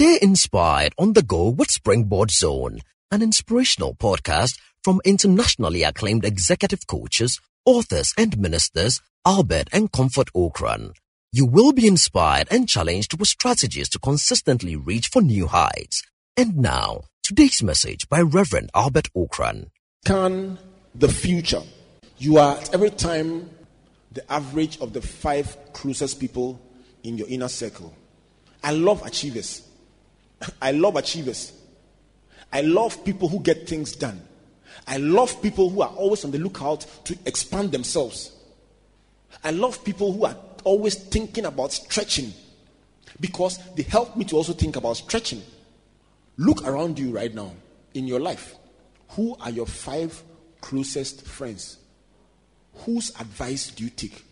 Stay inspired on the go with Springboard Zone, an inspirational podcast from internationally acclaimed executive coaches, authors, and ministers Albert and Comfort Ocran. You will be inspired and challenged with strategies to consistently reach for new heights. And now, today's message by Reverend Albert Ocran. Can the future? You are every time the average of the five closest people in your inner circle. I love achievers. I love achievers. I love people who get things done. I love people who are always on the lookout to expand themselves. I love people who are always thinking about stretching because they help me to also think about stretching. Look around you right now in your life. Who are your five closest friends? Whose advice do you take?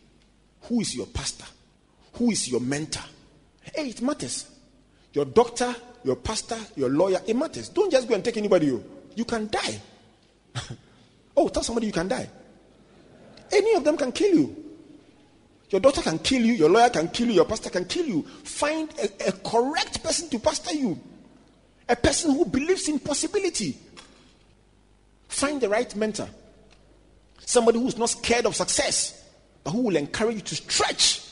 Who is your pastor? Who is your mentor? Hey, it matters. Your doctor, your pastor, your lawyer, it matters. Don't just go and take anybody. You, you can die. oh, tell somebody you can die. Any of them can kill you. Your daughter can kill you, your lawyer can kill you, your pastor can kill you. Find a, a correct person to pastor you, a person who believes in possibility. Find the right mentor, somebody who's not scared of success, but who will encourage you to stretch.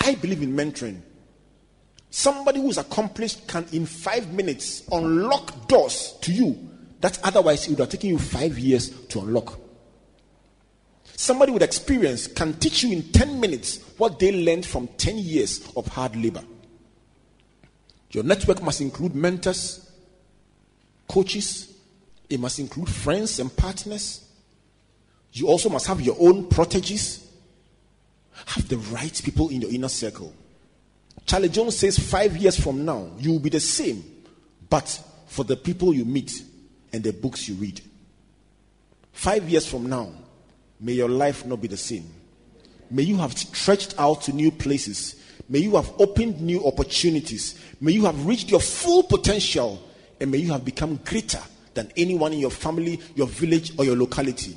I believe in mentoring. Somebody who's accomplished can, in five minutes, unlock doors to you that otherwise it would have taken you five years to unlock. Somebody with experience can teach you in 10 minutes what they learned from 10 years of hard labor. Your network must include mentors, coaches, it must include friends and partners. You also must have your own proteges. Have the right people in your inner circle. Charlie Jones says five years from now, you will be the same, but for the people you meet and the books you read. Five years from now, may your life not be the same. May you have stretched out to new places. May you have opened new opportunities. May you have reached your full potential. And may you have become greater than anyone in your family, your village, or your locality.